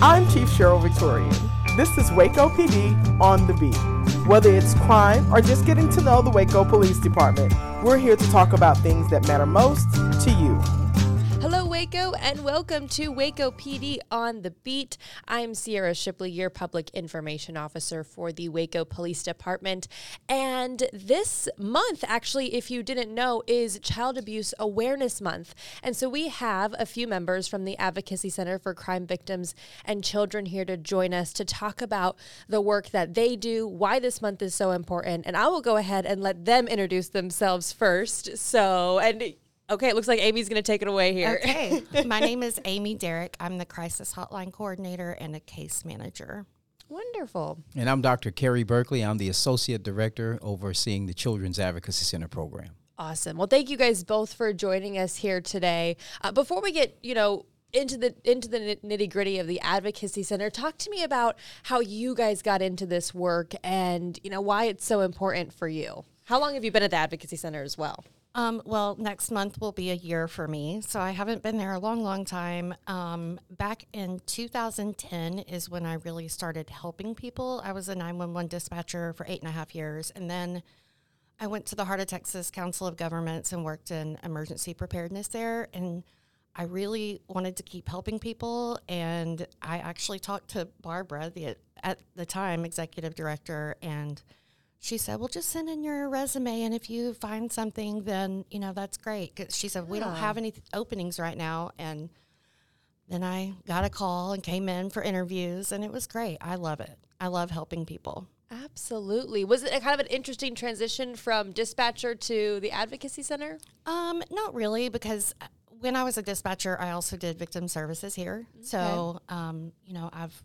I'm Chief Cheryl Victorian. This is Waco PD on the beat. Whether it's crime or just getting to know the Waco Police Department, we're here to talk about things that matter most to you. Waco, and welcome to Waco PD on the Beat. I'm Sierra Shipley, your public information officer for the Waco Police Department. And this month, actually, if you didn't know, is Child Abuse Awareness Month. And so we have a few members from the Advocacy Center for Crime Victims and Children here to join us to talk about the work that they do, why this month is so important. And I will go ahead and let them introduce themselves first. So, and Okay, it looks like Amy's going to take it away here. Okay. My name is Amy Derrick. I'm the crisis hotline coordinator and a case manager. Wonderful. And I'm Dr. Kerry Berkeley. I'm the associate director overseeing the Children's Advocacy Center program. Awesome. Well, thank you guys both for joining us here today. Uh, before we get, you know, into the into the nitty gritty of the advocacy center talk to me about how you guys got into this work and you know why it's so important for you how long have you been at the advocacy center as well um, well, next month will be a year for me. So I haven't been there a long, long time. Um, back in 2010 is when I really started helping people. I was a 911 dispatcher for eight and a half years. And then I went to the Heart of Texas Council of Governments and worked in emergency preparedness there. And I really wanted to keep helping people. And I actually talked to Barbara, the at the time executive director, and she said, "Well, just send in your resume, and if you find something, then you know that's great." She said, "We don't have any th- openings right now," and then I got a call and came in for interviews, and it was great. I love it. I love helping people. Absolutely. Was it a kind of an interesting transition from dispatcher to the advocacy center? Um, not really, because uh, when I was a dispatcher, I also did victim services here. Okay. So, um, you know, I've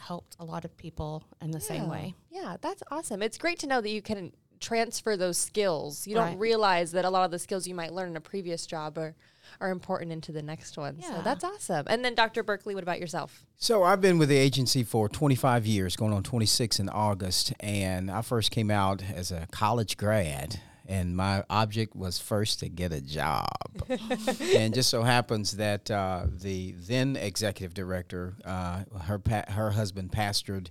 helped a lot of people in the yeah. same way. Yeah, that's awesome. It's great to know that you can transfer those skills. You right. don't realize that a lot of the skills you might learn in a previous job are are important into the next one. Yeah. So that's awesome. And then Dr. Berkeley, what about yourself? So I've been with the agency for 25 years, going on 26 in August, and I first came out as a college grad and my object was first to get a job. and just so happens that uh, the then executive director, uh, her pa- her husband pastored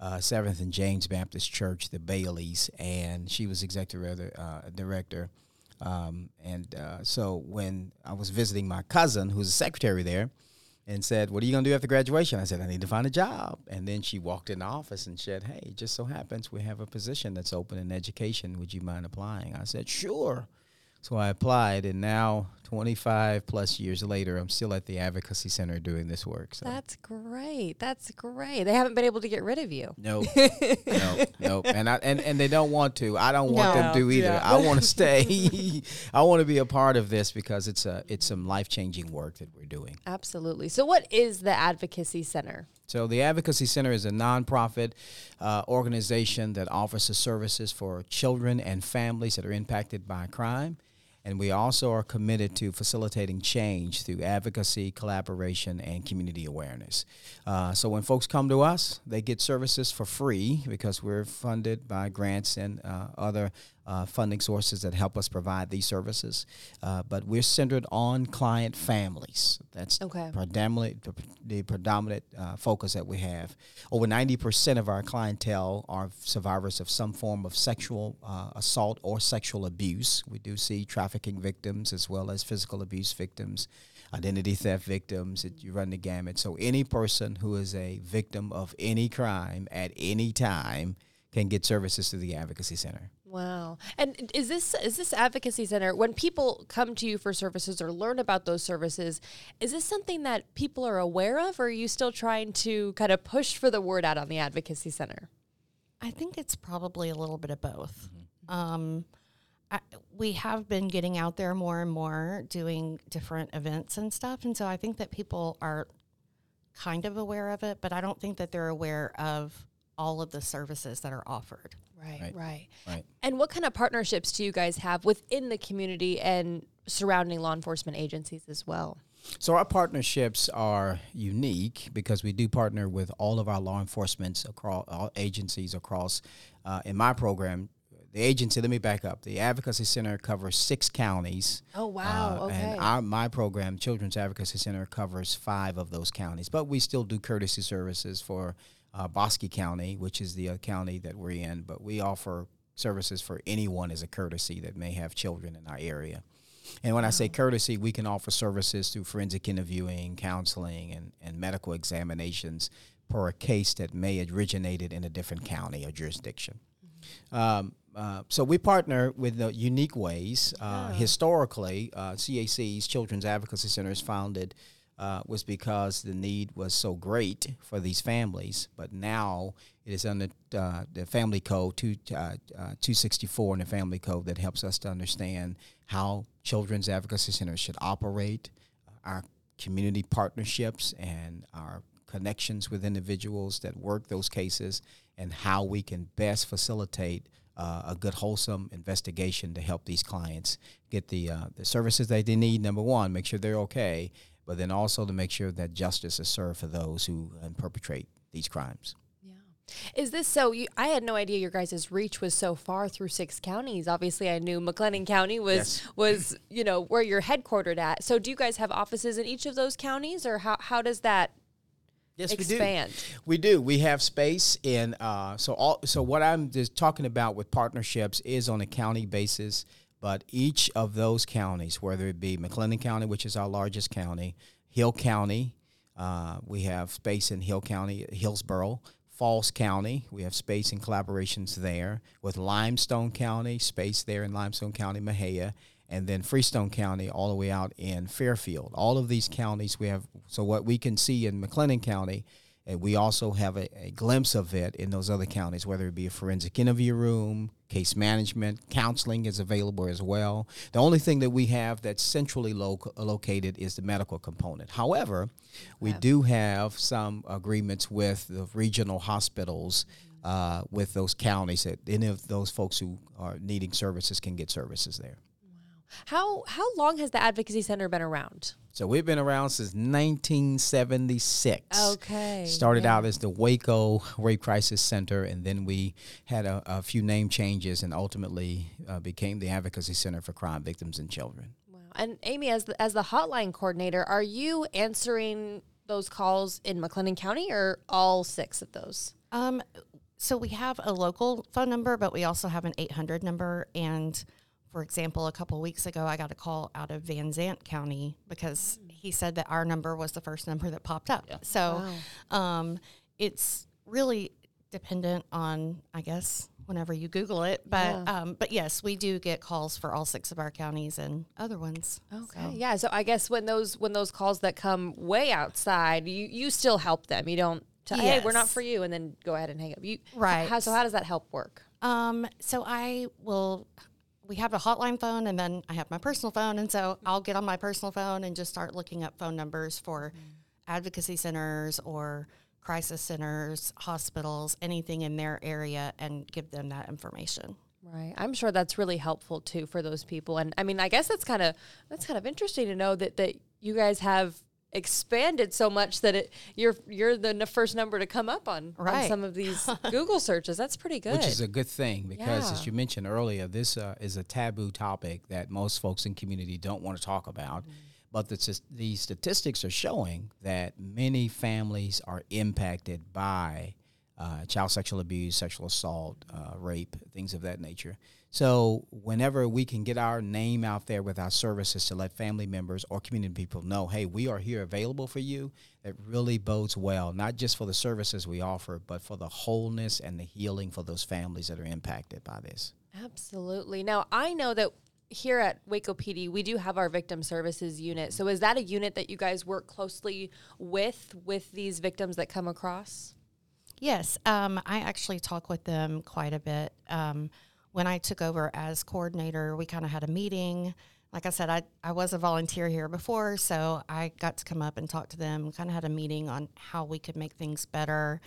uh, Seventh and James Baptist Church, the Baileys, and she was executive uh, director. Um, and uh, so when I was visiting my cousin, who's a secretary there, and said, What are you going to do after graduation? I said, I need to find a job. And then she walked in the office and said, Hey, it just so happens we have a position that's open in education. Would you mind applying? I said, Sure. So I applied, and now 25 plus years later, I'm still at the Advocacy Center doing this work. So. That's great. That's great. They haven't been able to get rid of you. No, no, no. And, I, and, and they don't want to. I don't want no. them to either. Yeah. I want to stay. I want to be a part of this because it's, a, it's some life changing work that we're doing. Absolutely. So, what is the Advocacy Center? So, the Advocacy Center is a nonprofit uh, organization that offers services for children and families that are impacted by crime and we also are committed to facilitating change through advocacy, collaboration, and community awareness. Uh, so when folks come to us, they get services for free because we're funded by grants and uh, other uh, funding sources that help us provide these services. Uh, but we're centered on client families. That's okay. predominant, the predominant uh, focus that we have. Over 90% of our clientele are survivors of some form of sexual uh, assault or sexual abuse. We do see trafficking victims as well as physical abuse victims identity theft victims. It, you run the gamut. So any person who is a victim of any crime at any time can get services through the advocacy center. Wow. And is this is this advocacy center when people come to you for services or learn about those services, is this something that people are aware of or are you still trying to kind of push for the word out on the advocacy center? I think it's probably a little bit of both. Mm-hmm. Um, I, we have been getting out there more and more doing different events and stuff and so I think that people are kind of aware of it, but I don't think that they're aware of all of the services that are offered. Right, right, right, right. And what kind of partnerships do you guys have within the community and surrounding law enforcement agencies as well? So our partnerships are unique because we do partner with all of our law enforcement across all agencies across. Uh, in my program, the the agency. Let me back up. The Advocacy Center covers six counties. Oh wow! Uh, okay. And our my program, Children's Advocacy Center, covers five of those counties. But we still do courtesy services for uh, Bosque County, which is the uh, county that we're in. But we offer services for anyone as a courtesy that may have children in our area. And when I say courtesy, we can offer services through forensic interviewing, counseling, and, and medical examinations per a case that may have originated in a different county or jurisdiction. Um, uh, so we partner with uh, unique ways. Uh, Historically, uh, CAC's Children's Advocacy Center is founded uh, was because the need was so great for these families. But now it is under uh, the Family Code two, uh, uh, 264 in the Family Code that helps us to understand how Children's Advocacy Centers should operate, our community partnerships, and our connections with individuals that work those cases, and how we can best facilitate uh, a good, wholesome investigation to help these clients get the uh, the services that they need. Number one, make sure they're okay, but then also to make sure that justice is served for those who uh, perpetrate these crimes. Yeah. Is this so? You, I had no idea your guys' reach was so far through six counties. Obviously, I knew McLennan County was Yes. was you know where you're headquartered at. So, do you guys have offices in each of those counties, or how how does that Yes, expand? We do. We have space in. Uh, so all. So what I'm just talking about with partnerships is on a county basis, but each of those counties, whether it be McLennan County, which is our largest county, Hill County, uh, we have space in Hill County, Hillsboro. Falls County, we have space and collaborations there. With Limestone County, space there in Limestone County, Mexia, and then Freestone County all the way out in Fairfield. All of these counties we have. So what we can see in McLennan County, and we also have a, a glimpse of it in those other counties, whether it be a forensic interview room, case management, counseling is available as well. The only thing that we have that's centrally loc- located is the medical component. However, we do have some agreements with the regional hospitals. Uh, with those counties, that any of those folks who are needing services can get services there. How how long has the advocacy center been around? So we've been around since 1976. Okay, Started yeah. out as the Waco Rape Crisis Center, and then we had a, a few name changes and ultimately uh, became the Advocacy Center for Crime Victims and Children. Wow. And Amy, as the, as the hotline coordinator, are you answering those calls in McLennan County or all six of those? Um, so we have a local phone number, but we also have an 800 number. And for example, a couple weeks ago, I got a call out of Van Zandt County because he said that our number was the first number that popped up. So um, it's really dependent on, I guess, whenever you Google it. But um, but yes, we do get calls for all six of our counties and other ones. Okay. Yeah. So I guess when those when those calls that come way outside, you you still help them. You don't. T- Hey, we're not for you, and then go ahead and hang up. You Right. How, so how does that help work? Um, so I will. We have a hotline phone, and then I have my personal phone, and so I'll get on my personal phone and just start looking up phone numbers for mm-hmm. advocacy centers or crisis centers, hospitals, anything in their area, and give them that information. Right. I'm sure that's really helpful too for those people. And I mean, I guess that's kind of that's kind of interesting to know that that you guys have expanded so much that it you're you're the n- first number to come up on, on some of these Google searches. That's pretty good. Which is a good thing because, as you mentioned earlier, this uh, is a taboo topic that most folks in community don't want to talk about. But the, st- the statistics are showing that many families are impacted by uh, child sexual abuse, sexual assault, uh, rape, things of that nature. So, whenever we can get our name out there with our services to let family members or community people know, hey, we are here available for you, it really bodes well, not just for the services we offer, but for the wholeness and the healing for those families that are impacted by this. Absolutely. Now, I know that here at Waco PD, we do have our victim services unit. So is that a unit that you guys work closely with with these victims that come across? Yes, um, I actually talk with them quite a bit. Um, when I took over as coordinator, we kind of had a meeting. Like I said, I, I was a volunteer here before, so I got to come up and talk to them, kind of had a meeting on how we could make things better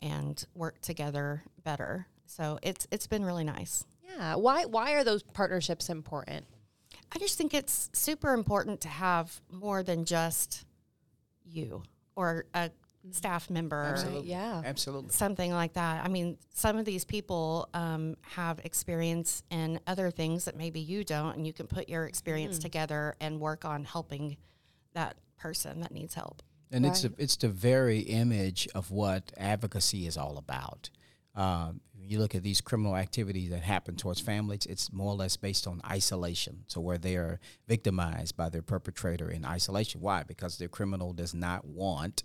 and work together better. So it's it's been really nice. Yeah. Why why are those partnerships important? I just think it's super important to have more than just you or a staff member, Absolutely. yeah. Absolutely. something like that. I mean, some of these people um, have experience in other things that maybe you don't, and you can put your experience together and work on helping that person that needs help. And it's the, it's the very image of what advocacy is all about. Um, you look at these criminal activities that happen towards families, it's more or less based on isolation. So where they are victimized by their perpetrator in isolation. Why? Because the criminal does not want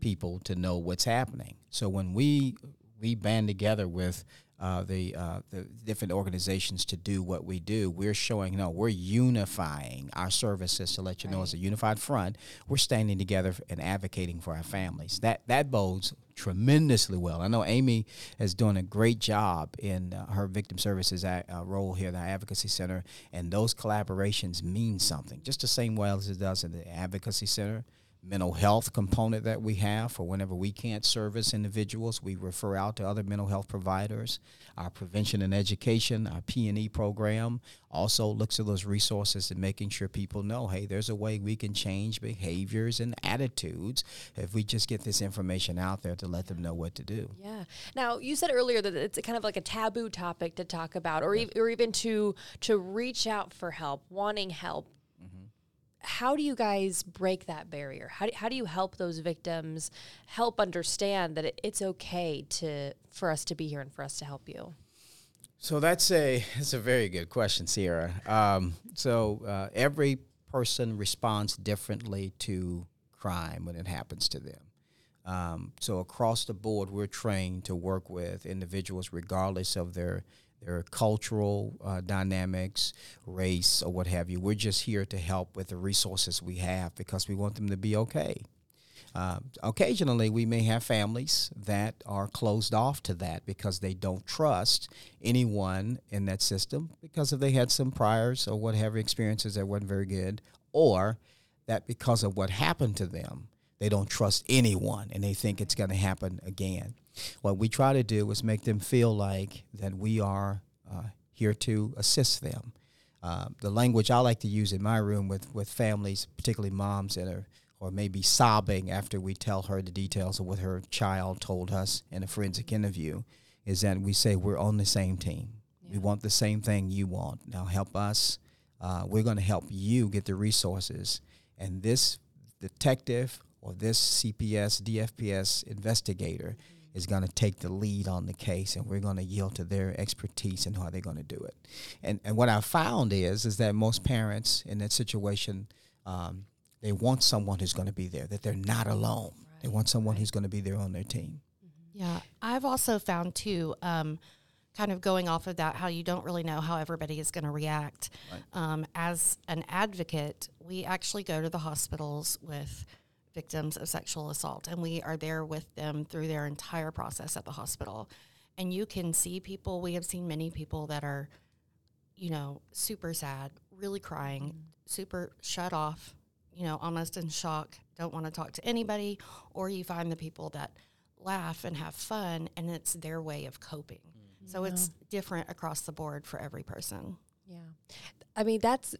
people to know what's happening. So when we we band together with uh, the uh, the different organizations to do what we do, we're showing no, we're unifying our services to let you know as a unified front. We're standing together and advocating for our families. That that bodes tremendously well. I know Amy is doing a great job in uh, her victim services a- uh, role here at the Advocacy Center, and those collaborations mean something, just the same way as it does in the Advocacy Center mental health component that we have for whenever we can't service individuals we refer out to other mental health providers our prevention and education our p&e program also looks at those resources and making sure people know hey there's a way we can change behaviors and attitudes if we just get this information out there to let them know what to do Yeah. Now you said earlier that it's kind of like a taboo topic to talk about, or ev- or even to to reach out for help, wanting help. How do you guys break that barrier? How do, how do you help those victims help understand that it, it's okay to for us to be here and for us to help you? So that's a that's a very good question, Sierra. Um, so uh, every person responds differently to crime when it happens to them. Um, so across the board, we're trained to work with individuals regardless of their their cultural uh, dynamics, race, or what have you. We're just here to help with the resources we have because we want them to be okay. Uh, occasionally, we may have families that are closed off to that because they don't trust anyone in that system because if they had some priors or what whatever experiences that weren't very good, or that because of what happened to them, they don't trust anyone and they think it's going to happen again. What we try to do is make them feel like that we are uh, here to assist them. Uh, the language I like to use in my room with, with families, particularly moms that are or maybe sobbing after we tell her the details of what her child told us in a forensic interview, is that we say we're on the same team. We want the same thing you want. Now help us. Uh, we're going to help you get the resources. And this detective or this CPS, DFPS investigator is going to take the lead on the case and we're going to yield to their expertise and how they're going to do it. And, and what I found is, is that most parents in that situation, um, they want someone who's going to be there, that they're not alone. They want someone who's going to be there on their team. Yeah, I've also found too, um, kind of going off of that, how you don't really know how everybody is going to react. Um, as an advocate, we actually go to the hospitals with victims of sexual assault, and we are there with them through their entire process at the hospital. And you can see people. We have seen many people that are, you know, super sad, really crying, mm-hmm. super shut off, you know, almost in shock, don't want to talk to anybody, or you find the people that laugh and have fun and it's their way of coping. Mm-hmm. So it's different across the board for every person. Yeah. I mean, that's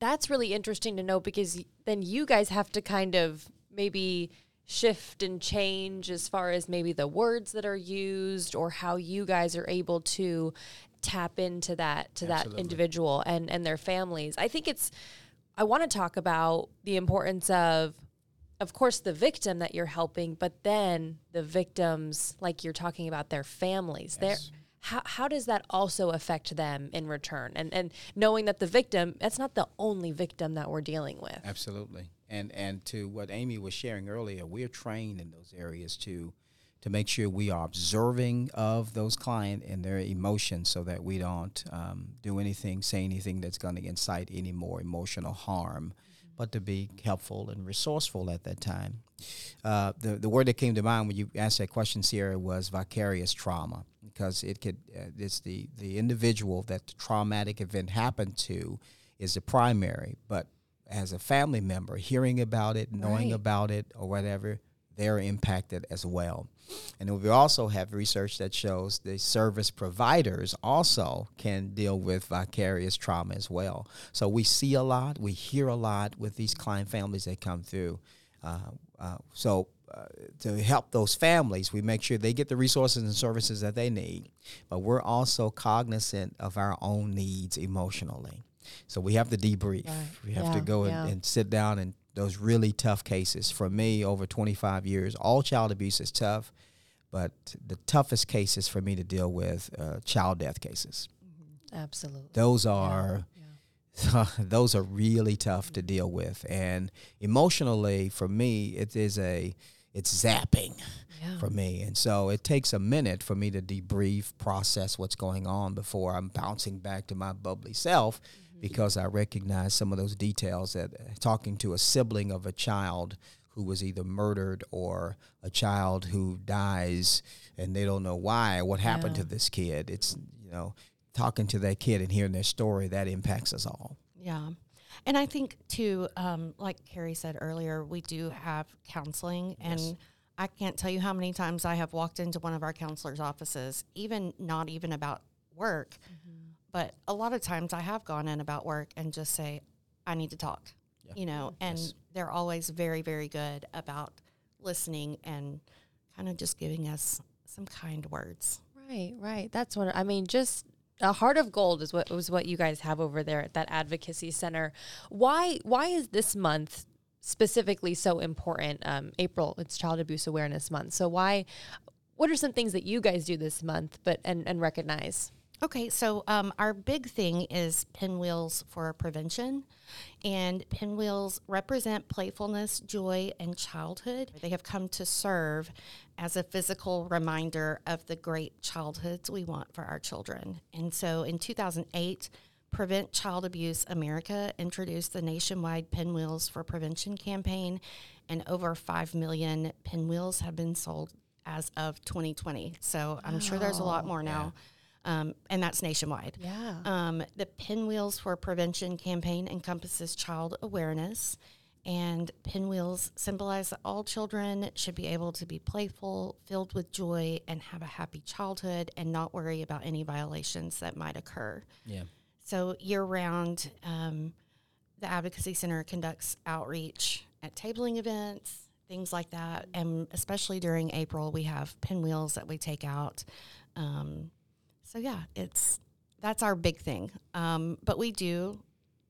that's really interesting to know because then you guys have to kind of maybe shift and change as far as maybe the words that are used or how you guys are able to tap into that to that individual and and their families. I think it's I want to talk about the importance of of course the victim that you're helping, but then the victims like you're talking about their families. Their how, how does that also affect them in return and and knowing that the victim that's not the only victim that we're dealing with Absolutely. And and to what Amy was sharing earlier, we're trained in those areas to to make sure we are observing of those client and their emotions so that we don't um, do anything, say anything that's going to incite any more emotional harm, but to be helpful and resourceful at that time. Uh, the, the word that came to mind when you asked that question, Sierra, was vicarious trauma because it could, uh, it's the, the individual that the traumatic event happened to is the primary, but as a family member, hearing about it, knowing Right. about it, or whatever, they're impacted as well. And we also have research that shows the service providers also can deal with vicarious trauma as well. So we see a lot, we hear a lot with these client families that come through. Uh, uh, so uh, to help those families, we make sure they get the resources and services that they need, but we're also cognizant of our own needs emotionally. So we have to debrief. Right. We have Yeah, to go yeah. and, and sit down and those really tough cases. For me, over 25 years, all child abuse is tough, but the toughest cases for me to deal with, uh, child death cases. Absolutely. Those are Yeah. those are really tough to deal with, and emotionally, for me, it is a it's zapping Yeah. for me, and so it takes a minute for me to debrief, process what's going on before I'm bouncing back to my bubbly self, because I recognize some of those details that uh, talking to a sibling of a child who was either murdered or a child who dies and they don't know why what happened Yeah. to this kid. It's you know talking to that kid and hearing their story that impacts us all. Yeah. And I think too, um, like Carrie said earlier, we do have counseling and I can't tell you how many times I have walked into one of our counselors' offices, even not even about work, but a lot of times I have gone in about work and just say, I need to talk. You know, and Yes. they're always very, very good about listening and kind of just giving us some kind words. Right, right. That's what I mean. Just a heart of gold is what was what you guys have over there at that advocacy center. Why why is this month specifically so important? Um, April, it's Child Abuse Awareness Month. So why? What are some things that you guys do this month, but and and recognize? Okay, so um, our big thing is pinwheels for prevention. And pinwheels represent playfulness, joy, and childhood. They have come to serve as a physical reminder of the great childhoods we want for our children. And so in 2008, Prevent Child Abuse America introduced the nationwide Pinwheels for Prevention campaign, and over 5 million pinwheels have been sold as of 2020. So I'm sure there's a lot more now. Um, and that's nationwide. Yeah. Um, the Pinwheels for Prevention campaign encompasses child awareness, and pinwheels symbolize that all children should be able to be playful, filled with joy, and have a happy childhood and not worry about any violations that might occur. Yeah. So, year round, um, the Advocacy Center conducts outreach at tabling events, things like that. And especially during April, we have pinwheels that we take out. Um, so, yeah, it's that's our big thing. Um, but we do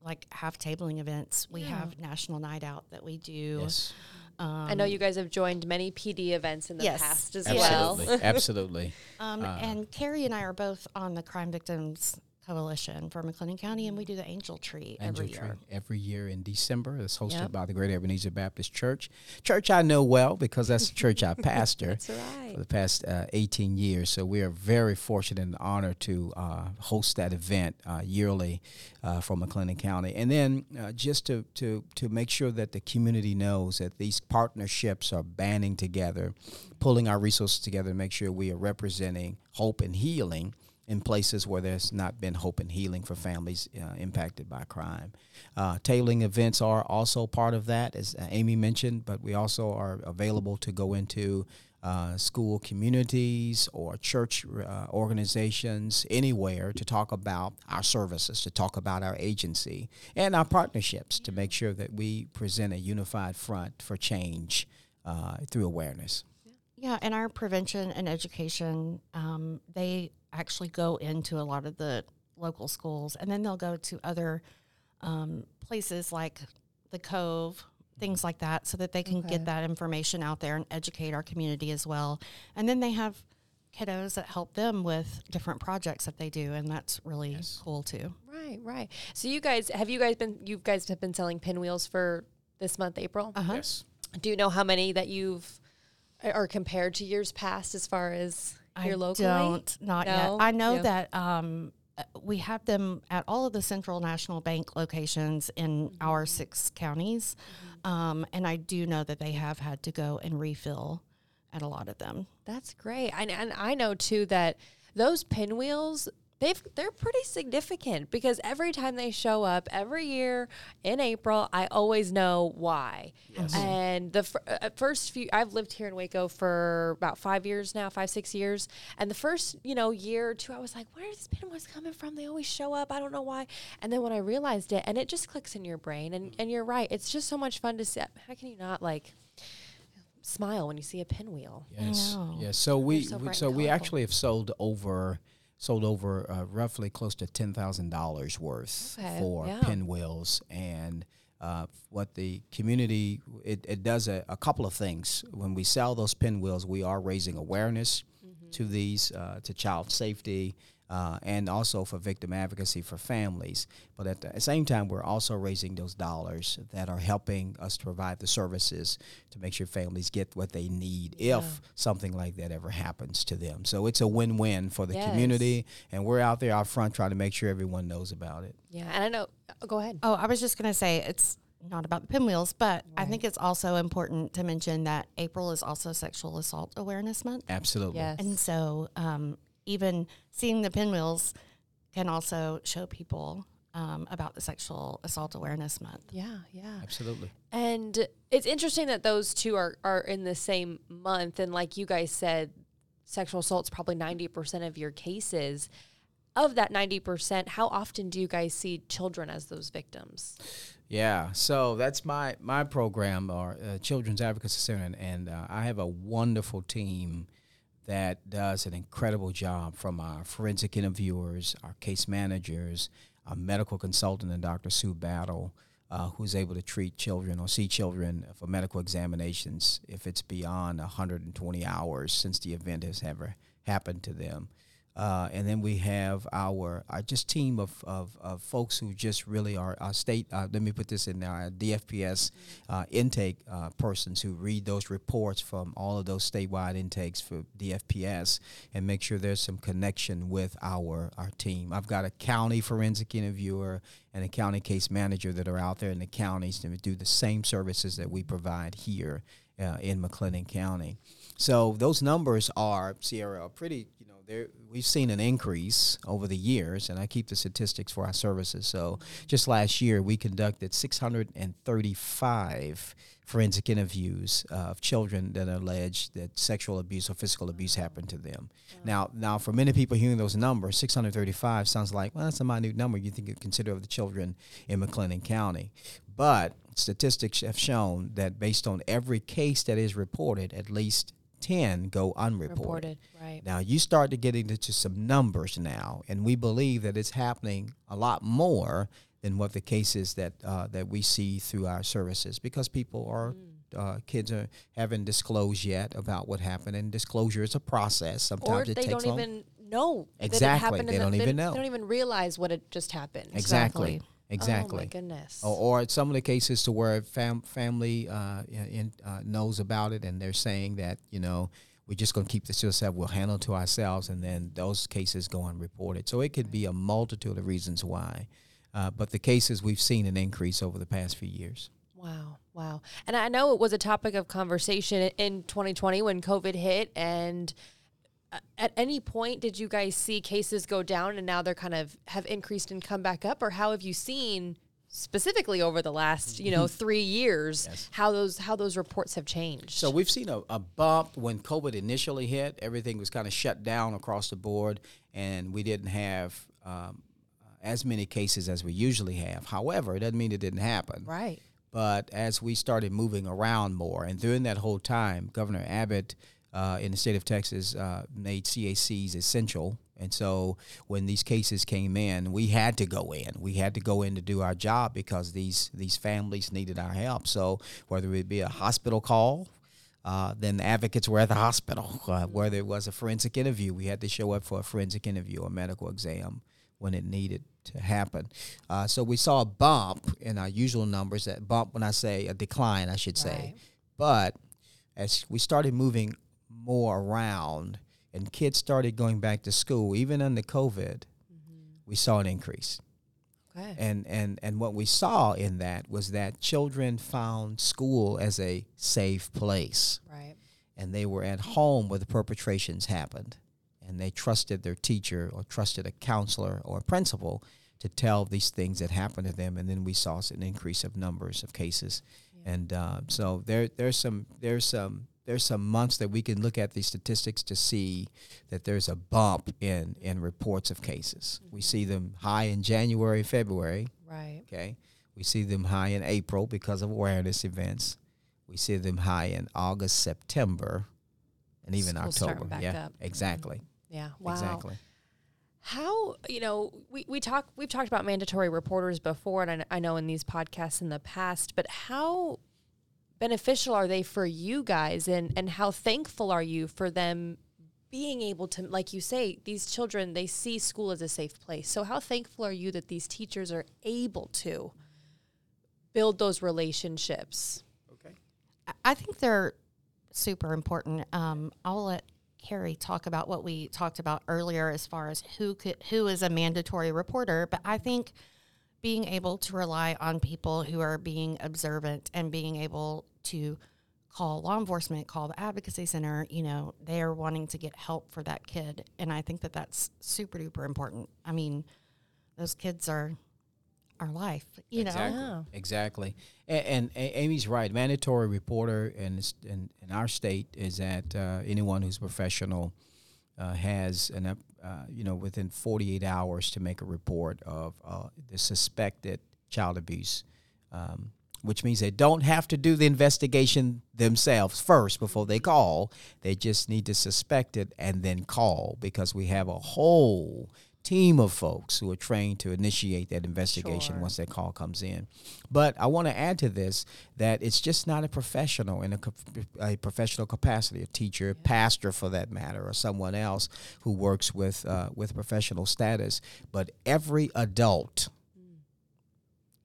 like have tabling events. We have National Night Out that we do. Yes. I know you guys have joined many PD events in the Yes. past as Absolutely. well. Absolutely. Um, and Carrie and I are both on the Crime Victims Coalition for McLennan County, and we do the Angel Tree Angel every Tree year. every year in December. It's hosted Yep. by the Great Ebenezer Baptist Church. Church I know well because that's the church I pastor right. for the past uh, 18 years. So we are very fortunate and honored to uh, host that event uh, yearly uh, for McLennan County. And then uh, just to, to, to make sure that the community knows that these partnerships are banding together, pulling our resources together to make sure we are representing hope and healing in places where there's not been hope and healing for families uh, impacted by crime. Uh, tabling events are also part of that, as uh, Amy mentioned, but we also are available to go into uh, school communities or church uh, organizations, anywhere to talk about our services, to talk about our agency and our partnerships to make sure that we present a unified front for change uh, through awareness. Yeah, and our prevention and education, um, they actually go into a lot of the local schools, and then they'll go to other um, places like the Cove, things like that, so that they can Okay. get that information out there and educate our community as well. And then they have kiddos that help them with different projects that they do, and that's really cool too. Right, right. So you guys have you guys been you guys have been selling pinwheels for this month, April? Uh-huh. Yes. Do you know how many that you've are compared to years past as far as here I locally? don't, not No? yet. I know that um, we have them at all of the Central National Bank locations in Mm-hmm. our six counties, um, and I do know that they have had to go and refill at a lot of them. That's great. And and I know too that those pinwheels they've they're pretty significant because every time they show up every year in April, I always know why. Yes. And the fir- uh, first few, I've lived here in Waco for about five years now, five six years, and the first you know year or two, I was like, where are these pinwheels coming from? They always show up. I don't know why. And then when I realized it, and it just clicks in your brain, and and you're right, it's just so much fun to see. How can you not like? smile when you see a pinwheel. Yes, know. yes. So we, so we so we actually have sold over sold over uh, roughly close to ten thousand dollars worth Okay, for yeah. pinwheels and. Uh, what the community it, it does a, a couple of things when we sell those pinwheels we are raising awareness Mm-hmm. to these uh, to child safety uh, and also for victim advocacy for families but at the same time we're also raising those dollars that are helping us to provide the services to make sure families get what they need if something like that ever happens to them so it's a win-win for the Yes. community and we're out there out front trying to make sure everyone knows about it Yeah, and I know. oh, go ahead. Oh, I was just going to say it's not about the pinwheels, but I think it's also important to mention that April is also Sexual Assault Awareness Month. absolutely Yes. And so um, even seeing the pinwheels can also show people um, about the Sexual Assault Awareness Month. yeah, yeah. absolutely And it's interesting that those two are, are in the same month. And like you guys said, sexual assault's probably 90% of your cases. Of that 90%, how often do you guys see children as those victims? Yeah, so that's my my program, or uh, Children's Advocacy Center, and, and uh, I have a wonderful team that does an incredible job from our forensic interviewers, our case managers, our medical consultant, and Dr. Sue Battle, uh, who's able to treat children or see children for medical examinations if it's beyond 120 hours since the event has ever happened to them. Uh, and then we have our, our just team of, of, of folks who just really are our state. Uh, let me put this in there: our DFPS uh, intake uh, persons who read those reports from all of those statewide intakes for DFPS and make sure there's some connection with our our team. I've got a county forensic interviewer and a county case manager that are out there in the counties to do the same services that we provide here uh, in McLennan County. So those numbers are Sierra pretty. There we've seen an increase over the years, and I keep the statistics for our services. So just last year, we conducted 635 forensic interviews uh, of children that allege that sexual abuse or physical abuse happened to them. Now, now for many people hearing those numbers, 635 sounds like well, that's a minute number. You think you consider of the children in McLennan County, but statistics have shown that based on every case that is reported, at least 10 go unreported. Reported, right. Now you start to get into some numbers now, and we believe that it's happening a lot more than what the cases that uh, that we see through our services because people are. Uh, kids are haven't disclosed yet about what happened, and disclosure is a process. Sometimes Or it they takes don't long. even know that it Exactly. They don't even know. They don't even realize what had just happened. exactly, Exactly. Exactly. Oh my goodness. or, or some of the cases to where fam- family uh, in, uh, knows about it and they're saying that you know we're just going to keep this to ourselves we'll handle it to ourselves and then those cases go unreported so it could be a multitude of reasons why uh, but the cases we've seen an increase over the past few years Wow, wow. And I know it was a topic of conversation in 2020 when COVID hit. And at any point, did you guys see cases go down and now they're kind of have increased and come back up? Or how have you seen specifically over the last, you know, three years, how those how those reports have changed? So we've seen a, a bump when COVID initially hit. Everything was kind of shut down across the board, and we didn't have um, as many cases as we usually have. However, it doesn't mean it didn't happen. right. But as we started moving around more, and during that whole time, Governor Abbott uh, in the state of Texas uh, made CACs essential. And so when these cases came in, we had to go in. We had to go in to do our job because these these families needed our help. So whether it be a hospital call, uh, then the advocates were at the hospital. Uh, whether it was a forensic interview, we had to show up for a forensic interview or medical exam when it needed to happen. Uh, so we saw a bump in our usual numbers. That bump, when I say a decline, I should say. Right. But as we started moving more around and kids started going back to school, even under COVID, we saw an increase. Okay. And, and, and what we saw in that was that children found school as a safe place right. and they were at home where the perpetrations happened. and they trusted their teacher or trusted a counselor or a principal to tell these things that happened to them, and then we saw an increase of numbers of cases. Yeah. And uh, so there, there's some, there's some, there's some months that we can look at these statistics to see that there's a bump in in reports of cases. Mm-hmm. We see them high in January, February. Right. Okay. We see them high in April because of awareness events. We see them high in August, September, and even October. yeah, up. exactly. Mm-hmm. Yeah, wow. Exactly. How you know we we talk we've talked about mandatory reporters before, and I, I know in these podcasts in the past, but how beneficial are they for you guys, and and how thankful are you for them being able to, like you say, these children they see school as a safe place. So how thankful are you that these teachers are able to build those relationships? Okay, I think they're super important. Um, I'll let Carrie talk about what we talked about earlier as far as who could who is a mandatory reporter, but I think being able to rely on people who are being observant and being able to call law enforcement, call the advocacy center, you know, they are wanting to get help for that kid. And I think that that's super duper important. I mean, those kids are our life, you exactly. know? Exactly. And, and, Amy's right. Mandatory reporter in, in, in our state is that uh, anyone who's professional uh, has an, uh, you know, within 48 hours to make a report of uh, the suspected child abuse. Um, which means they don't have to do the investigation themselves first before they call. They just need to suspect it and then call because we have a whole team of folks who are trained to initiate that investigation sure. once that call comes in. But I want to add to this that it's just not a professional in a, a professional capacity, a teacher, yeah. pastor for that matter, or someone else who works with uh, with professional status. But every adult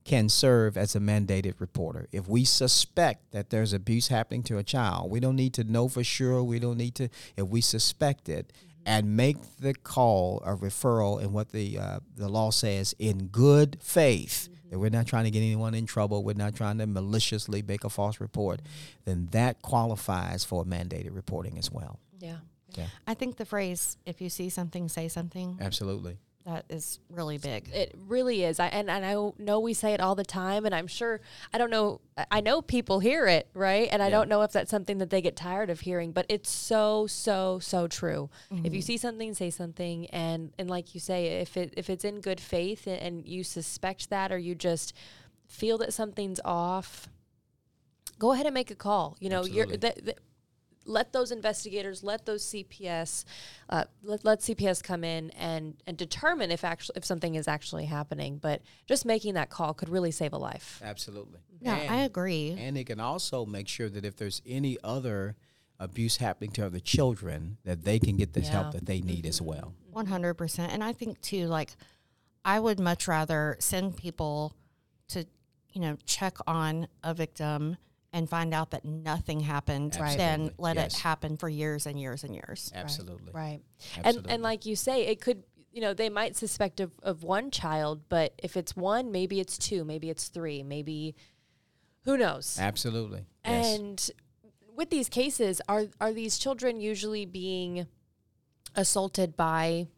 can serve as a mandated reporter. If we suspect that there's abuse happening to a child, we don't need to know for sure. We don't need to, if we suspect it, and make the call a referral in what the uh, the law says in good faith mm-hmm. that we're not trying to get anyone in trouble we're not trying to maliciously make a false report then that qualifies for mandated reporting as well yeah yeah i think the phrase if you see something say something absolutely that is really big. It really is. I and, and I know we say it all the time, and I'm sure I don't know. I know people hear it, right? And I don't know if that's something that they get tired of hearing, but it's so so so true. Mm-hmm. If you mm-hmm. see something, say something, and and like you say, if it if it's in good faith and, and you suspect that, or you just feel that something's off, go ahead and make a call. You know, Absolutely. you're the, the, let those investigators, let those CPS, uh, let, let CPS come in and and determine if actually if something is actually happening. But just making that call could really save a life. Absolutely. Yeah, and, I agree. And it can also make sure that if there's any other abuse happening to other children, that they can get the yeah. help that they need mm-hmm. as well. One hundred percent. And I think too, like, I would much rather send people to, you know, check on a victim and find out that nothing happened Absolutely. than let yes. it happen for years and years and years. Absolutely. Right. right. Absolutely. And and like you say, it could you know, they might suspect of, of one child, but if it's one, maybe it's two, maybe it's three, maybe who knows? Absolutely. And yes. with these cases, are are these children usually being assaulted by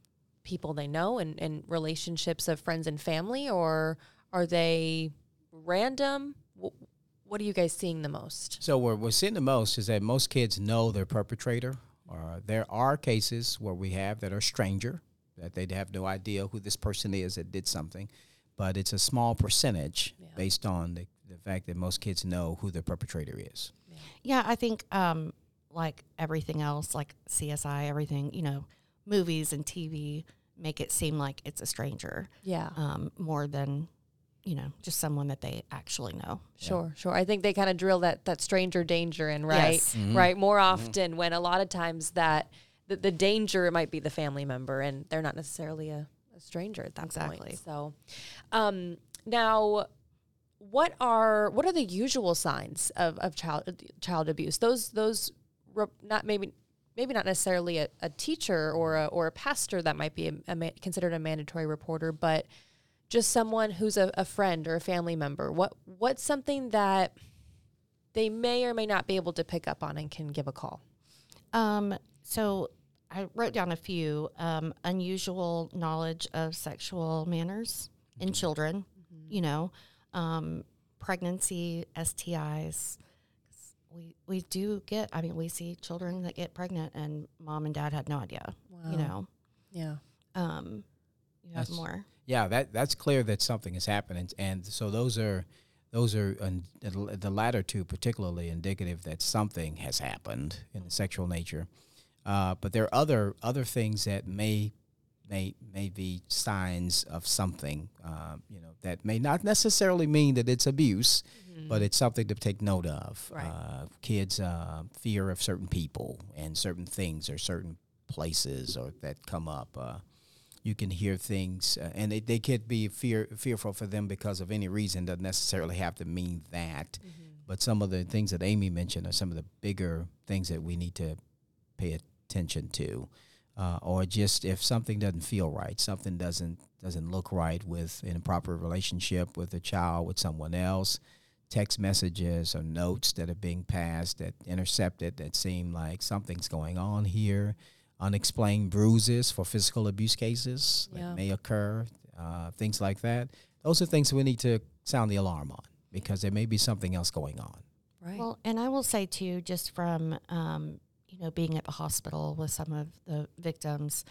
people they know and, and relationships of friends and family, or are they random? What are you guys seeing the most? So what we're seeing the most is that most kids know their perpetrator. Uh, there are cases where we have that are stranger, that they have no idea who this person is that did something, but it's a small percentage yeah. based on the, the fact that most kids know who the perpetrator is. Yeah, yeah I think um, like everything else, like CSI, everything, you know, movies and TV make it seem like it's a stranger. Yeah. Um, more than you know, just someone that they actually know. Sure, yeah. sure. I think they kind of drill that that stranger danger in, right? Yes. Mm-hmm. Right. More mm-hmm. often mm-hmm. when a lot of times that the, the danger might be the family member and they're not necessarily a, a stranger at that exactly. point. So, um, now what are what are the usual signs of, of child child abuse? Those those not maybe maybe not necessarily a, a teacher or a, or a pastor that might be a, a considered a mandatory reporter, but just someone who's a, a friend or a family member? What what's something that they may or may not be able to pick up on and can give a call? Um, so I wrote down a few um, unusual knowledge of sexual manners in children, you know, um, pregnancy, STIs. We, we do get, I mean, we see children that get pregnant and mom and dad had no idea, you know. Yeah. Um, you have That's- more. Yeah, that that's clear that something is happening, and so those are those are um, the latter two particularly indicative that something has happened in the sexual nature. Uh, but there are other other things that may may may be signs of something, uh, you know, that may not necessarily mean that it's abuse, but it's something to take note of. Right. Uh, kids' uh, fear of certain people and certain things or certain places or that come up. You can hear things, uh, and they, they could be fear fearful for them because of any reason. Doesn't necessarily have to mean that. But some of the things that Amy mentioned are some of the bigger things that we need to pay attention to, uh, or just if something doesn't feel right, something doesn't doesn't look right with an improper relationship with a child with someone else, text messages or notes that are being passed that intercepted that seem like something's going on here, unexplained bruises for physical abuse cases Yeah. that may occur, uh, things like that. Those are things we need to sound the alarm on because there may be something else going on. Right. Well, and I will say too, just from um, you know being at the hospital with some of the victims,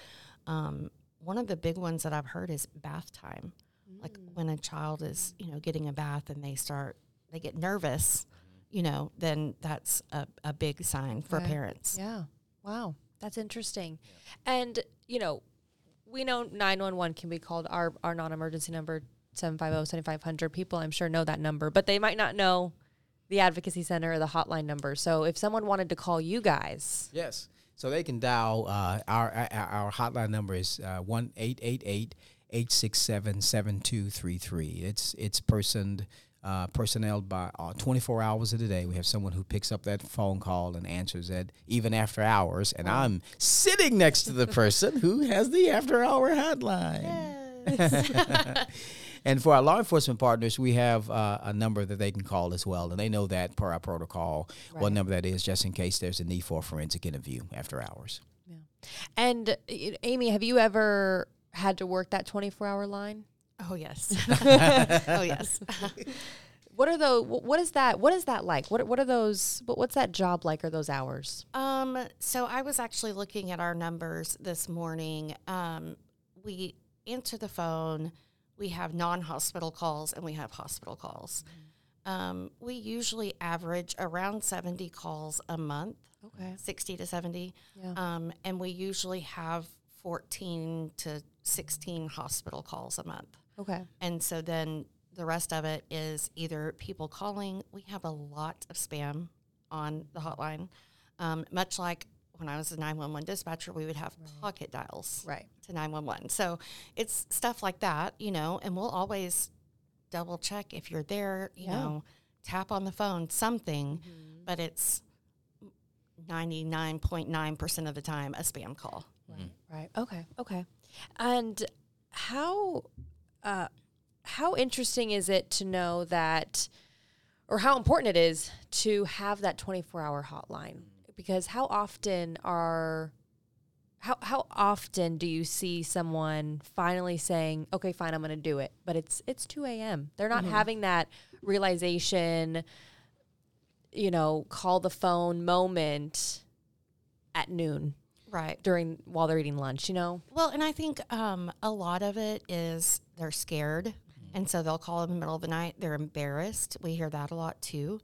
um, one of the big ones that I've heard is bath time. Like when a child is you know getting a bath and they start they get nervous, you know, then that's a, a big sign for Okay. parents. Yeah. Wow. That's interesting. And, you know, we know 911 can be called our, our non emergency number, 750 7500. People, I'm sure, know that number, but they might not know the advocacy center or the hotline number. So if someone wanted to call you guys, Yes. So they can dial uh, our, our our hotline number is uh, one eight eight eight eight six seven seven two three three. It's it's personed uh, personnel by uh, 24 hours of the day. We have someone who picks up that phone call and answers it even after hours. And I'm sitting next to the person who has the after hour hotline. and for our law enforcement partners, we have uh, a number that they can call as well, and they know that per our protocol what number that is, just in case there's a need for a forensic interview after hours. and uh, Amy, have you ever had to work that 24 hour line? Oh yes, oh yes. What are those? What is that? What is that like? What What are those? What, what's that job like? Are those hours? Um, so I was actually looking at our numbers this morning. Um, we answer the phone. We have non-hospital calls and we have hospital calls. Um, we usually average around 70 calls a month, Okay. 60 to 70. Yeah. Um, and we usually have 14 to 16 hospital calls a month. Okay. And so then the rest of it is either people calling. We have a lot of spam on the hotline. Um, much like when I was a 911 dispatcher, we would have pocket dials Right. to 911. So it's stuff like that, you know, and we'll always double check if you're there, you Yeah. Mm-hmm. know, tap on the phone, something, but it's 99.9% of the time a spam call. Right. Okay. Okay. And how uh, how interesting is it to know that, or how important it is to have that twenty four hour hotline? Because how often are how how often do you see someone finally saying, "Okay, fine, I'm going to do it," but it's it's two a.m. They're not having that realization, you know, call the phone moment at noon Right. during while they're eating lunch. You know. Well, and I think um, a lot of it is they're scared, and so they'll call in the middle of the night. They're embarrassed. We hear that a lot too.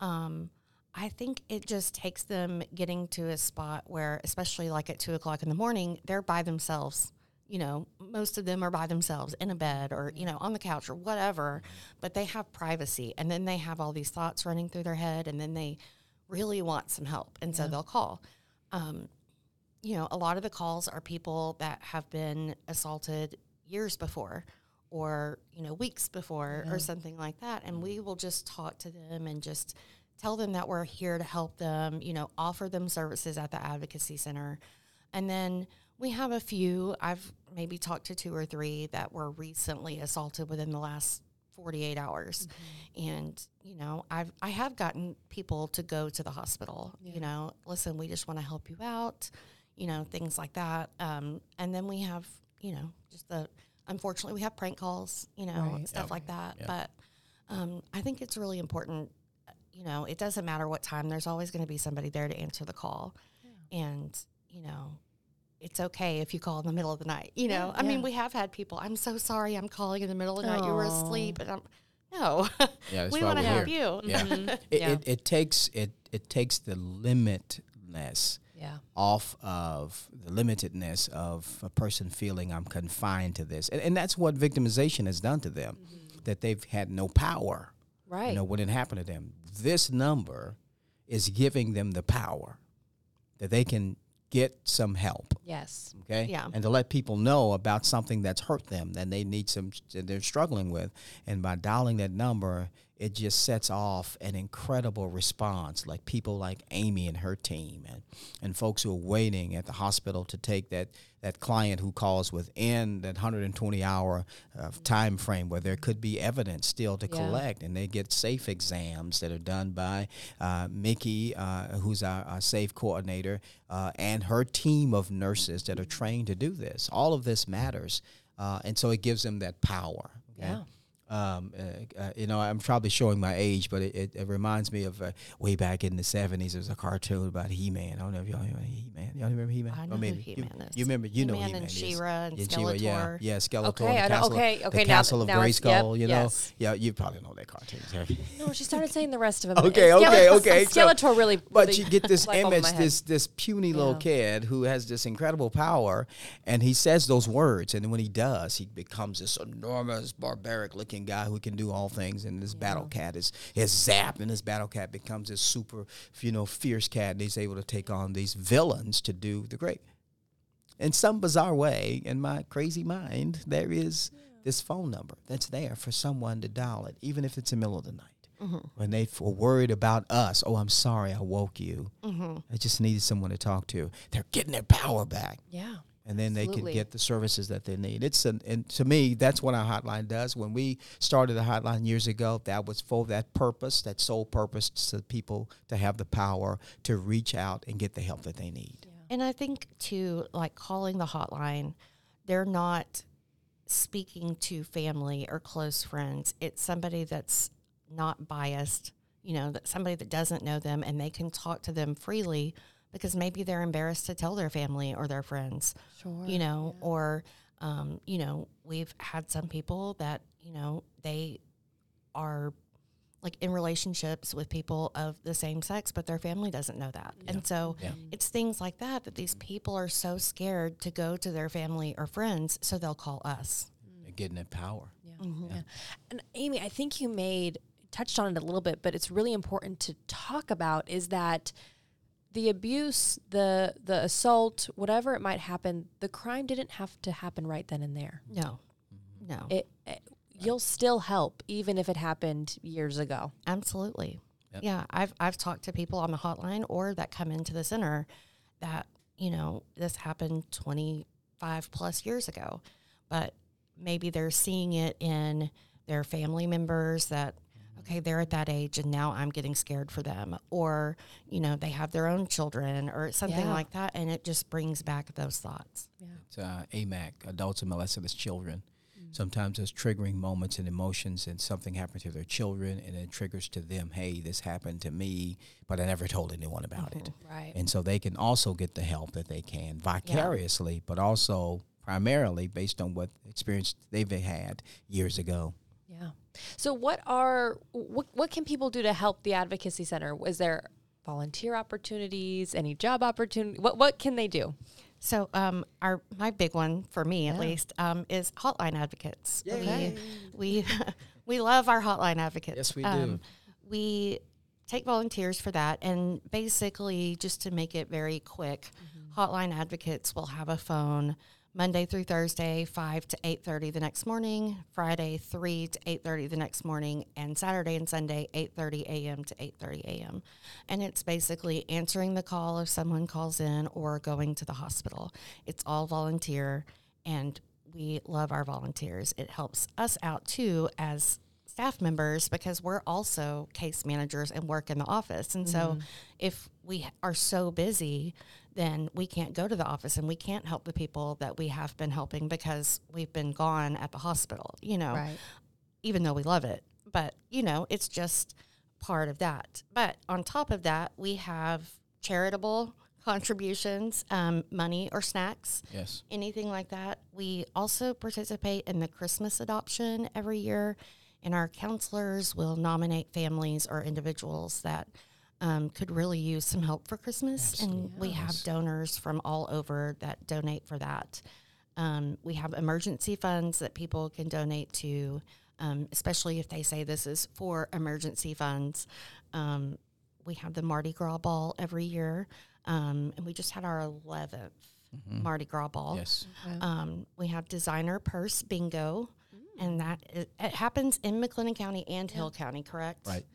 Um, I think it just takes them getting to a spot where, especially like at two o'clock in the morning, they're by themselves. You know, most of them are by themselves in a bed or you know on the couch or whatever, but they have privacy, and then they have all these thoughts running through their head, and then they really want some help, and so they'll call. Um, you know, a lot of the calls are people that have been assaulted years before or, you know, weeks before or mm-hmm. something like that. And we mm-hmm. will just talk to them and just tell them that we're here to help them, you know, offer them services at the advocacy center. And then we have a few, I've maybe talked to two or three that were recently assaulted within the last 48 hours. Mm-hmm. And, you know, I've, I have gotten people to go to the hospital, you know, listen, we just want to help you out you know, things like that. Um, and then we have, you know, just the unfortunately we have prank calls, you know, Right. stuff like that. But um, I think it's really important. You know, it doesn't matter what time. There's always going to be somebody there to answer the call, and you know, it's okay if you call in the middle of the night. You know, I mean, we have had people. I'm so sorry, I'm calling in the middle of the night. You were asleep, and I'm no. Yeah, we want to help here. you. Yeah. It, Yeah. it, it takes it it takes the limitness Yeah. off of the limitedness of a person feeling I'm confined to this, and, and that's what victimization has done to them, mm-hmm. that they've had no power. Right. You know what had happened to them. This number is giving them the power that they can get some help. yes. Okay. Yeah. And to let people know about something that's hurt them that they need some that they're struggling with, and by dialing that number, it just sets off an incredible response. Like people like Amy and her team, and and folks who are waiting at the hospital to take that that client who calls within that 120 hour uh, time frame where there could be evidence still to Yeah. collect, and they get safe exams that are done by uh, Mickey, uh, who's our, our safe coordinator, uh, and her team of nurses that are trained to do this. All of this matters, uh, and so it gives them that power. okay? Yeah. Um, uh, uh, you know, I'm probably showing my age, but it, it, it reminds me of uh, way back in the 70s. There was a cartoon about He-Man. I don't know if y'all remember He-Man. Y'all remember He-Man? I know who maybe He-Man you, is. you remember, you know He-Man He-Man and. She-Ra and Yeah, She-Ra, yeah, Skeletor. yeah, Skeletor. Okay, the castle, okay, the now- Castle of now it's- yep, Grayskull, you know? yes. Yeah, you probably know that cartoon. No, she started saying the rest of them. Okay, okay, okay. So- Skeletor really. But really you get this light bulb in image, this this puny little kid who has this incredible power, and he says those words, and when he does, he becomes this enormous, guy who can do all things. And this battle cat is is zapped, and this battle cat becomes this super, you know, fierce cat, and he's able to take on these villains to do the great. In some bizarre way, in my crazy mind, there is this phone number that's there for someone to dial it, even if it's in the middle of the night mm-hmm. when they were worried about us. Oh, I'm sorry, I woke you. Mm-hmm. I just needed someone to talk to. They're getting their power back, Yeah. And then they can get the services that they need. It's an, and to me, that's what our hotline does. When we started the hotline years ago, that was for that purpose, that sole purpose, to people to have the power to reach out and get the help that they need. And I think too, like calling the hotline, they're not speaking to family or close friends. It's somebody that's not biased, you know, that somebody that doesn't know them and they can talk to them freely because maybe they're embarrassed to tell their family or their friends, Sure. you know, or, um, you know, we've had some people that, you know, they are like in relationships with people of the same sex, but their family doesn't know that. And so Yeah. it's things like that that these people are so scared to go to their family or friends, so they'll call us. They're getting that power. Yeah. yeah. And Amy, I think you made touched on it a little bit, but it's really important to talk about is that the abuse, the the assault, whatever it might happen, the crime didn't have to happen right then and there. No, mm-hmm. no, It, it you'll still help even if it happened years ago. absolutely. Yep. Yeah, I've I've talked to people on the hotline or that come into the center that you know this happened twenty five plus years ago, but maybe they're seeing it in their family members that okay they're at that age and now i'm getting scared for them or you know they have their own children or something Yeah. like that and it just brings back those thoughts Yeah. It's uh, AMAC, adults and molested as children. Mm-hmm. Sometimes there's triggering moments and emotions, and something happened to their children, and it triggers to them, hey, this happened to me, but I never told anyone about it. Right. And so they can also get the help that they can vicariously, but also primarily based on what experience they've had years ago. Yeah. So what are what what can people do to help the advocacy center? Is there volunteer opportunities, any job opportunity? What what can they do? So, um, our my big one for me at least um, is hotline advocates. Okay. We we we love our hotline advocates. Yes, we do. Um, we take volunteers for that, and basically, just to make it very quick, hotline advocates will have a phone Monday through Thursday, five to eight thirty the next morning. Friday, three to eight thirty the next morning, and Saturday and Sunday, eight thirty a.m. to eight thirty a.m. And it's basically answering the call if someone calls in or going to the hospital. It's all volunteer, and we love our volunteers. It helps us out too as staff members because we're also case managers and work in the office. And so mm-hmm. if we are so busy, then we can't go to the office and we can't help the people that we have been helping because we've been gone at the hospital, you know, Right. even though we love it. But, you know, it's just part of that. But on top of that, we have charitable contributions, um, money or snacks Yes. anything like that. We also participate in the Christmas adoption every year, and our counselors will nominate families or individuals that um, could really use some help for Christmas. And we have donors from all over that donate for that. Um, we have emergency funds that people can donate to, um, especially if they say this is for emergency funds. Um, we have the Mardi Gras ball every year, um, and we just had our 11th Mardi Gras ball. Yes. Um, we have designer purse bingo, and that is, it happens in McLennan County and Hill County, correct? Right.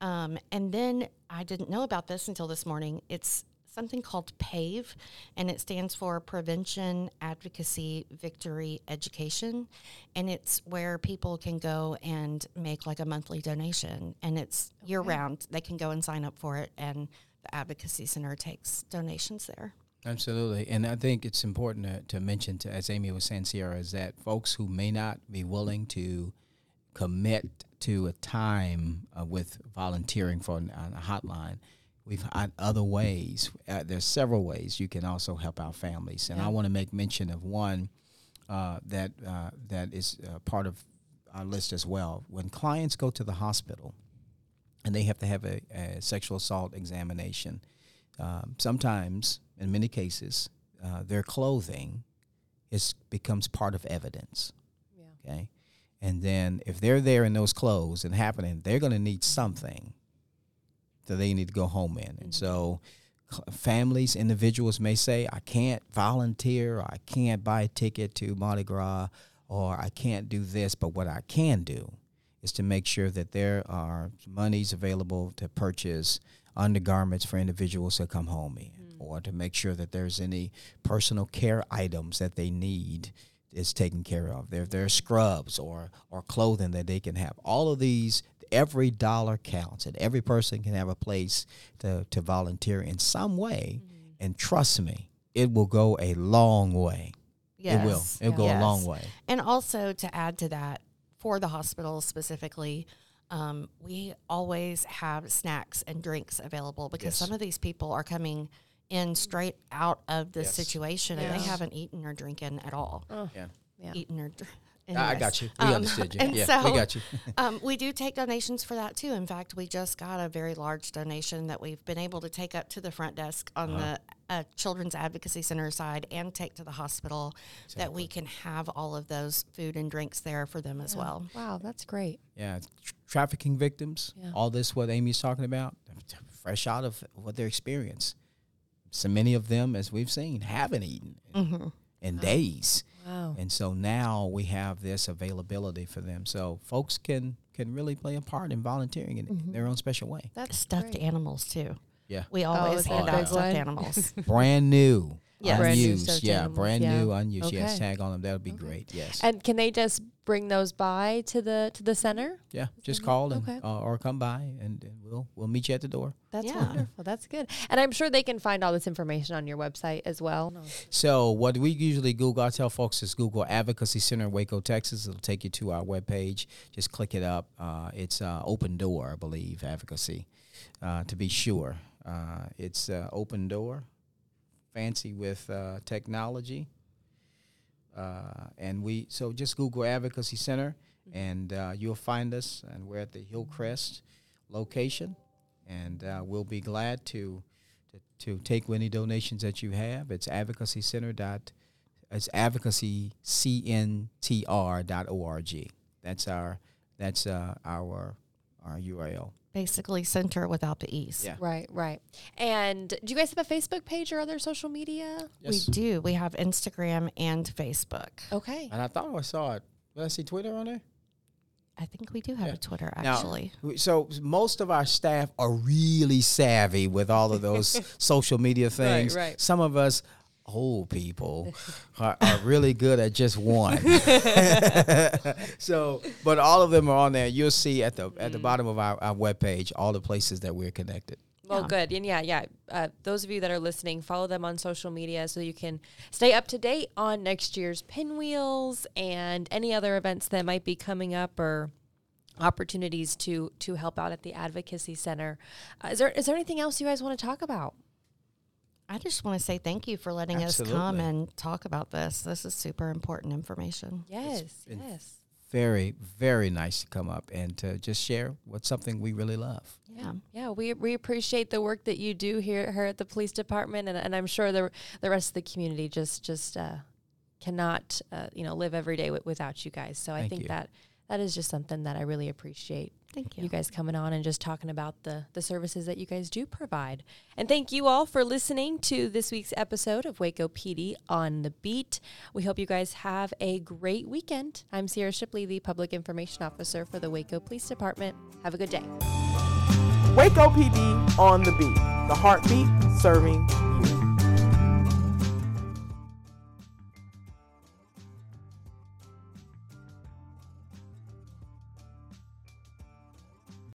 Um, and then I didn't know about this until this morning. It's something called PAVE, and it stands for Prevention Advocacy Victory Education. And it's where people can go and make like a monthly donation, and it's year round. They can go and sign up for it, and the Advocacy Center takes donations there. Absolutely. And I think it's important to, to mention, to, as Amy was saying, Sierra, is that folks who may not be willing to commit to a time uh, with volunteering for an, a hotline, we've had other ways. Uh, there's several ways you can also help our families. And I want to make mention of one uh, that, uh, that is uh, part of our list as well. When clients go to the hospital, and they have to have a, a sexual assault examination. Um, sometimes, in many cases, uh, their clothing is becomes part of evidence. Yeah. Okay, and then if they're there in those clothes and happening, they're going to need something that they need to go home in, and so families, individuals may say, "I can't volunteer, or I can't buy a ticket to Mardi Gras, or I can't do this," but what I can do is to make sure that there are monies available to purchase undergarments for individuals to come home in, mm. or to make sure that there's any personal care items that they need is taken care of. There, there are scrubs or or clothing that they can have. All of these, every dollar counts, and every person can have a place to to volunteer in some way. And trust me, it will go a long way. Yes, It will. It'll go a long way. And also to add to that, for the hospital specifically, um, we always have snacks and drinks available because Yes. some of these people are coming in straight out of the Yes. situation and they haven't eaten or drinking at all. Yeah. Yeah. Eaten or dr- I I got you. We Um, understood you. and Yeah, so, we got you. um, we do take donations for that too. In fact, we just got a very large donation that we've been able to take up to the front desk on Uh-huh. the uh, Children's Advocacy Center side and take to the hospital that we can have all of those food and drinks there for them as well. Wow, that's great. Yeah, tr- trafficking victims. Yeah. All this what Amy's talking about, fresh out of what their experience. So many of them, as we've seen, haven't eaten in, mm-hmm. in days, Wow. and so now we have this availability for them. So folks can can really play a part in volunteering in, in their own special way. That's Stuffed great. animals too. Yeah, We oh, always is that hand out stuffed animals. brand new, Yes. Brand unused. stuffed yeah, animals, brand yeah. new, unused. Yes, tag on them. That would be great. Yes. And can they just bring those by to the to the center? yeah, just call and Okay. uh, or come by, and, and we'll we'll meet you at the door. That's Yeah. wonderful. That's good. And I'm sure they can find all this information on your website as well. So what we usually Google, I tell folks is Google Advocacy Center in Waco, Texas. It'll take you to our webpage. Just click it up. Uh, it's uh, Open Door, I believe, advocacy, uh, to be sure. Uh, it's uh, Open Door, fancy with uh, technology. Uh, and we so just Google Advocacy Center, and uh, you'll find us. And we're at the Hillcrest location, and uh, we'll be glad to to, to take any donations that you have. It's advocacy center dot it's org. That's our that's uh, our our URL. Basically, center without the e's. Yeah. Right, right. And do you guys have a Facebook page or other social media? We do. We have Instagram and Facebook. Okay. And I thought I saw it. Did I see Twitter on there? I think we do have Yeah. a Twitter actually. w- so most of our staff are really savvy with all of those social media things. Right, right. Some of us old people are, are really good at just one. so, but all of them are on there. You'll see at the at the bottom of our, our webpage all the places that we're connected. Well, Yeah. good. And yeah, yeah. Uh, those of you that are listening, follow them on social media so you can stay up to date on next year's pinwheels and any other events that might be coming up or opportunities to to help out at the advocacy center. Uh, is there is there anything else you guys want to talk about? I just want to say thank you for letting us come and talk about this. This is super important information. Yes, yes. Very, very nice to come up and to just share what's something we really love. Yeah. Yeah, we, we appreciate the work that you do here, here at the police department, and, and I'm sure the the rest of the community just just uh, cannot uh, you know live every day w- without you guys. So I Thank think you. that that is just something that I really appreciate. Thank you you. guys coming on and just talking about the the services that you guys do provide. And thank you all for listening to this week's episode of Waco PD on the Beat. We hope you guys have a great weekend. I'm Sierra Shipley, the Public Information Officer for the Waco Police Department. Have a good day. Waco PD on the beat. The heartbeat serving